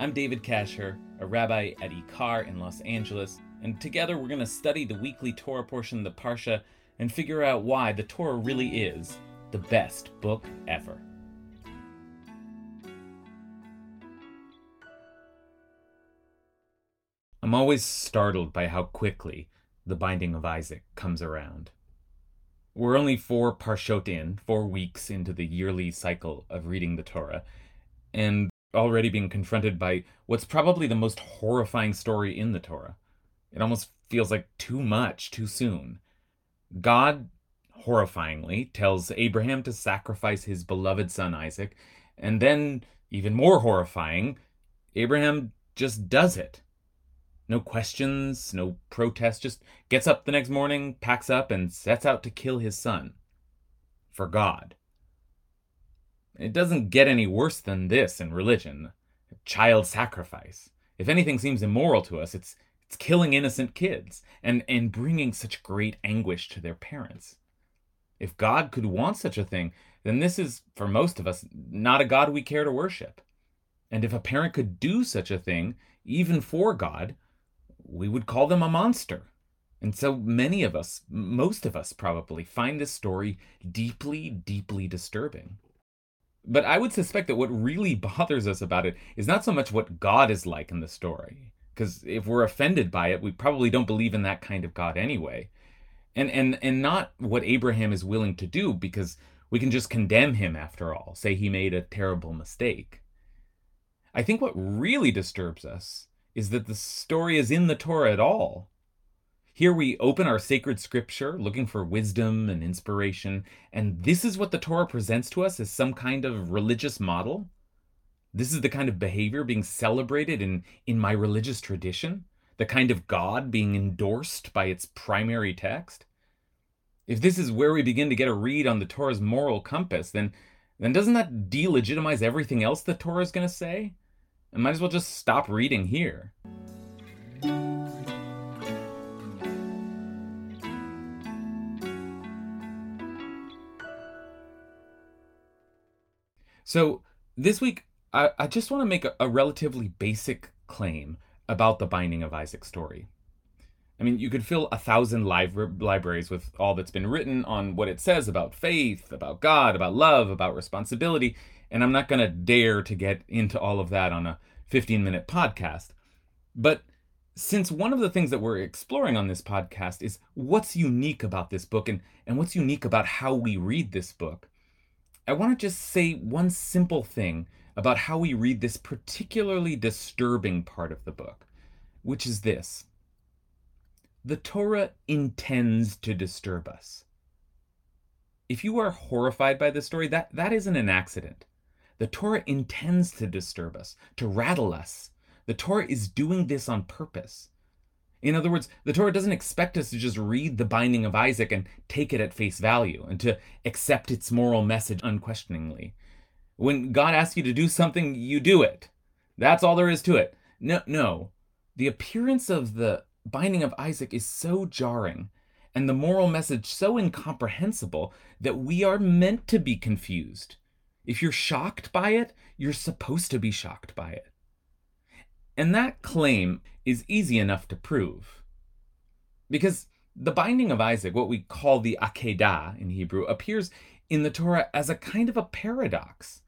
I'm David Kasher, a rabbi at Ikar in Los Angeles, and together we're going to study the weekly Torah portion of the Parsha and figure out why the Torah really is the best book ever. I'm always startled by how quickly the binding of Isaac comes around. We're only four parshot in, four weeks into the yearly cycle of reading the Torah, and already being confronted by what's probably the most horrifying story in the Torah. It almost feels like too much too soon. God, horrifyingly, tells Abraham to sacrifice his beloved son Isaac, and then, even more horrifying, Abraham just does it. No questions, no protest, just gets up the next morning, packs up, and sets out to kill his son. For God. It doesn't get any worse than this in religion. Child sacrifice. If anything seems immoral to us, it's it's killing innocent kids and and bringing such great anguish to their parents. If God could want such a thing, then this is for most of us not a God we care to worship. And if a parent could do such a thing, even for God, we would call them a monster. And so many of us, most of us probably, find this story deeply, deeply disturbing. But I would suspect that what really bothers us about it is not so much what God is like in the story, because if we're offended by it, we probably don't believe in that kind of God anyway. And and and not what Abraham is willing to do because we can just condemn him after all, say he made a terrible mistake. I think what really disturbs us is that the story is in the Torah at all. Here we open our sacred scripture looking for wisdom and inspiration, and this is what the Torah presents to us as some kind of religious model. This is the kind of behavior being celebrated in, in my religious tradition, the kind of God being endorsed by its primary text. If this is where we begin to get a read on the Torah's moral compass, then, then doesn't that delegitimize everything else the Torah is going to say? I might as well just stop reading here. So this week, I, I just want to make a, a relatively basic claim about the Binding of Isaac story. I mean, you could fill a thousand libraries with all that's been written on what it says about faith, about God, about love, about responsibility, and I'm not going to dare to get into all of that on a 15 minute podcast. But since one of the things that we're exploring on this podcast is what's unique about this book and, and what's unique about how we read this book, I want to just say one simple thing about how we read this particularly disturbing part of the book, which is this the Torah intends to disturb us. If you are horrified by this story, that, that isn't an accident. The Torah intends to disturb us, to rattle us. The Torah is doing this on purpose. In other words, the Torah doesn't expect us to just read the binding of Isaac and take it at face value and to accept its moral message unquestioningly. When God asks you to do something, you do it. That's all there is to it. No, no. The appearance of the binding of Isaac is so jarring and the moral message so incomprehensible that we are meant to be confused. If you're shocked by it, you're supposed to be shocked by it. And that claim is easy enough to prove. Because the binding of Isaac, what we call the Akedah in Hebrew, appears in the Torah as a kind of a paradox.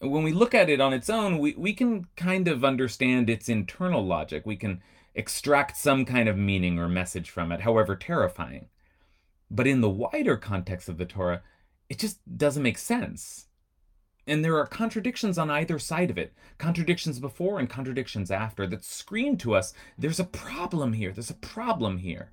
When we look at it on its own, we, we can kind of understand its internal logic. We can extract some kind of meaning or message from it, however terrifying. But in the wider context of the Torah, it just doesn't make sense. And there are contradictions on either side of it contradictions before and contradictions after that scream to us there's a problem here, there's a problem here.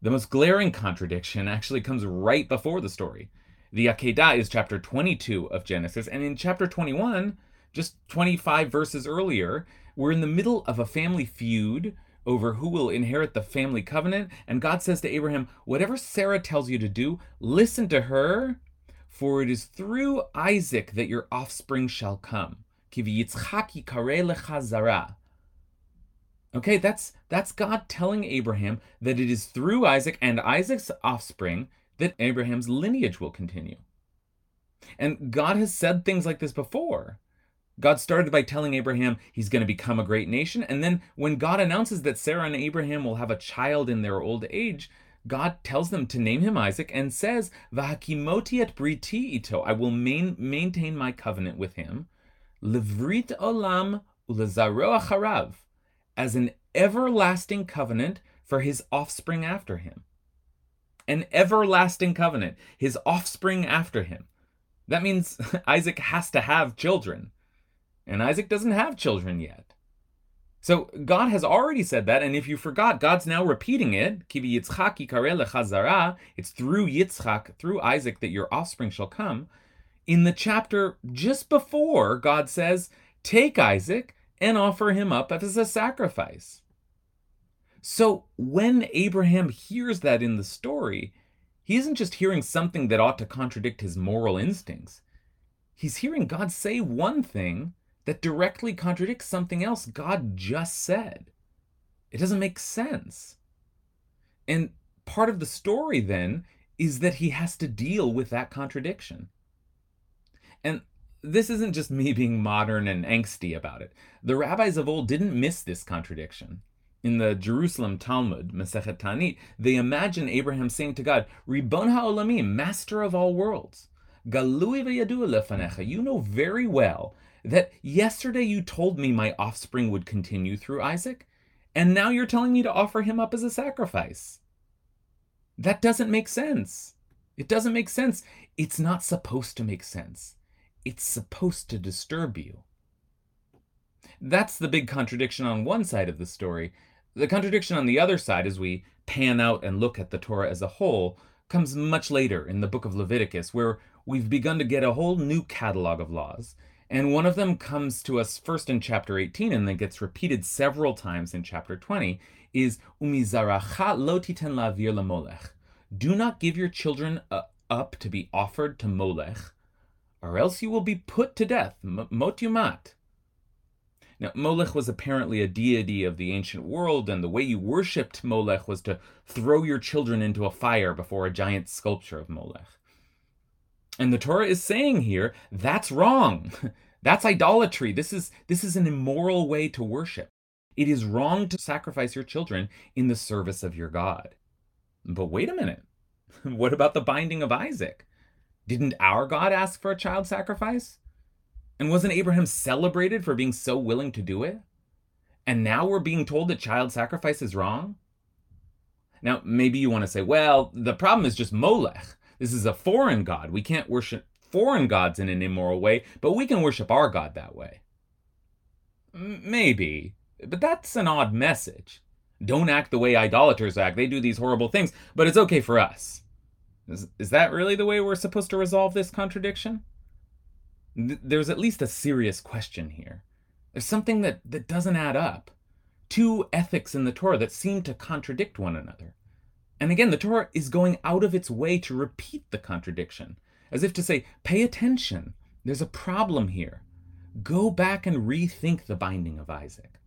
The most glaring contradiction actually comes right before the story. The Akedah is chapter 22 of Genesis, and in chapter 21, just 25 verses earlier, we're in the middle of a family feud over who will inherit the family covenant, and God says to Abraham, Whatever Sarah tells you to do, listen to her, for it is through Isaac that your offspring shall come. Okay, that's that's God telling Abraham that it is through Isaac and Isaac's offspring that Abraham's lineage will continue. And God has said things like this before. God started by telling Abraham he's going to become a great nation. And then when God announces that Sarah and Abraham will have a child in their old age, God tells them to name him Isaac and says, Vahakimoti et briti ito, I will main, maintain my covenant with him. Livrit olam ulazaro acharav, as an everlasting covenant for his offspring after him. An everlasting covenant, his offspring after him. That means Isaac has to have children. And Isaac doesn't have children yet. So God has already said that, and if you forgot, God's now repeating it. It's through Yitzchak, through Isaac, that your offspring shall come. In the chapter just before, God says, Take Isaac and offer him up as a sacrifice. So when Abraham hears that in the story, he isn't just hearing something that ought to contradict his moral instincts. He's hearing God say one thing that directly contradicts something else God just said. It doesn't make sense. And part of the story then is that he has to deal with that contradiction. And this isn't just me being modern and angsty about it. The rabbis of old didn't miss this contradiction. In the Jerusalem Talmud, Masechet Taanit, they imagine Abraham saying to God, Ribon ha'olamim, master of all worlds, galui v'yadu lefanecha, you know very well that yesterday you told me my offspring would continue through Isaac, and now you're telling me to offer him up as a sacrifice. That doesn't make sense. It doesn't make sense. It's not supposed to make sense. It's supposed to disturb you. That's the big contradiction on one side of the story. The contradiction on the other side, as we pan out and look at the Torah as a whole, comes much later in the book of Leviticus, where we've begun to get a whole new catalog of laws. And one of them comes to us first in chapter 18 and then gets repeated several times in chapter 20 is umizaracha lo titen lavir lamolech. Do not give your children uh, up to be offered to Molech, or else you will be put to death. Mot. Now, Molech was apparently a deity of the ancient world, and the way you worshipped Molech was to throw your children into a fire before a giant sculpture of Molech. And the Torah is saying here that's wrong. That's idolatry. This is this is an immoral way to worship. It is wrong to sacrifice your children in the service of your God. But wait a minute. what about the binding of Isaac? Didn't our God ask for a child sacrifice? And wasn't Abraham celebrated for being so willing to do it? And now we're being told that child sacrifice is wrong? Now, maybe you want to say, well, the problem is just Molech. This is a foreign god. We can't worship foreign gods in an immoral way, but we can worship our God that way. Maybe, but that's an odd message. Don't act the way idolaters act. They do these horrible things, but it's okay for us. Is, is that really the way we're supposed to resolve this contradiction? Th- there's at least a serious question here. There's something that, that doesn't add up. Two ethics in the Torah that seem to contradict one another. And again, the Torah is going out of its way to repeat the contradiction, as if to say, pay attention, there's a problem here. Go back and rethink the binding of Isaac.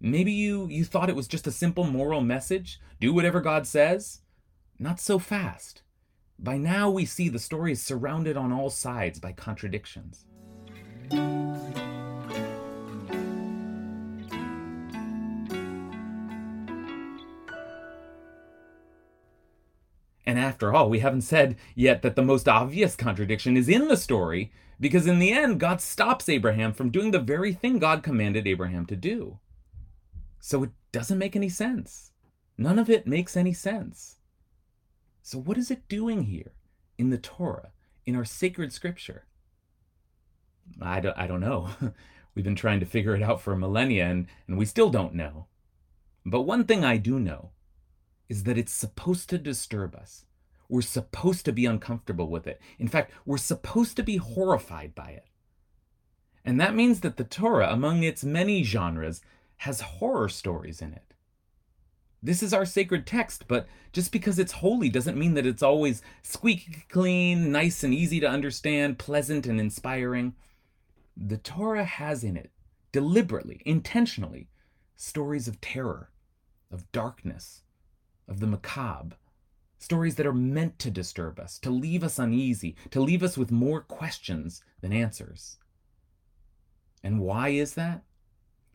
Maybe you, you thought it was just a simple moral message do whatever God says. Not so fast. By now, we see the story is surrounded on all sides by contradictions. And after all, we haven't said yet that the most obvious contradiction is in the story, because in the end, God stops Abraham from doing the very thing God commanded Abraham to do. So it doesn't make any sense. None of it makes any sense. So, what is it doing here in the Torah, in our sacred scripture? I don't, I don't know. We've been trying to figure it out for millennia, and, and we still don't know. But one thing I do know is that it's supposed to disturb us. We're supposed to be uncomfortable with it. In fact, we're supposed to be horrified by it. And that means that the Torah, among its many genres, has horror stories in it. This is our sacred text, but just because it's holy doesn't mean that it's always squeaky clean, nice and easy to understand, pleasant and inspiring. The Torah has in it, deliberately, intentionally, stories of terror, of darkness, of the macabre, stories that are meant to disturb us, to leave us uneasy, to leave us with more questions than answers. And why is that?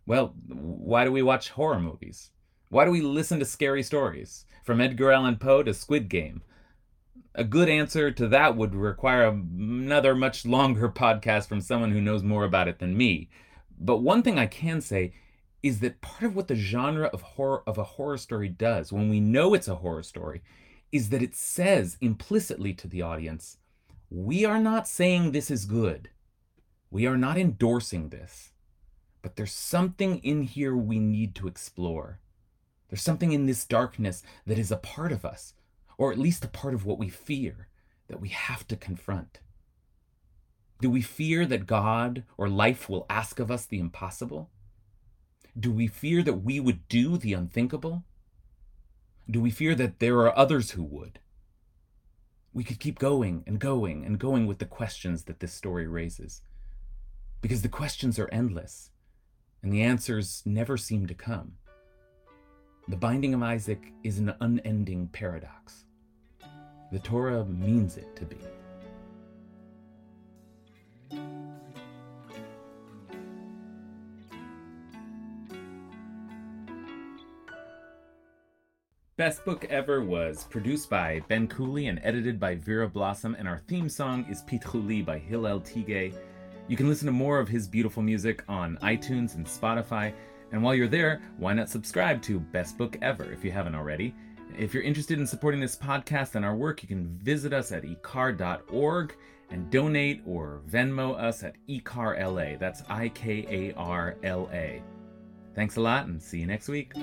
Well, why do we watch horror movies? Why do we listen to scary stories? From Edgar Allan Poe to Squid Game. A good answer to that would require another much longer podcast from someone who knows more about it than me. But one thing I can say is that part of what the genre of horror of a horror story does when we know it's a horror story is that it says implicitly to the audience, we are not saying this is good. We are not endorsing this. But there's something in here we need to explore. There's something in this darkness that is a part of us, or at least a part of what we fear, that we have to confront. Do we fear that God or life will ask of us the impossible? Do we fear that we would do the unthinkable? Do we fear that there are others who would? We could keep going and going and going with the questions that this story raises. Because the questions are endless, and the answers never seem to come. The binding of Isaac is an unending paradox. The Torah means it to be. Best Book Ever was produced by Ben Cooley and edited by Vera Blossom, and our theme song is Pitchuli by Hillel Tigay. You can listen to more of his beautiful music on iTunes and Spotify. And while you're there, why not subscribe to Best Book Ever if you haven't already? If you're interested in supporting this podcast and our work, you can visit us at ikar.org and donate or Venmo us at ikarla. That's I K A R L A. Thanks a lot and see you next week.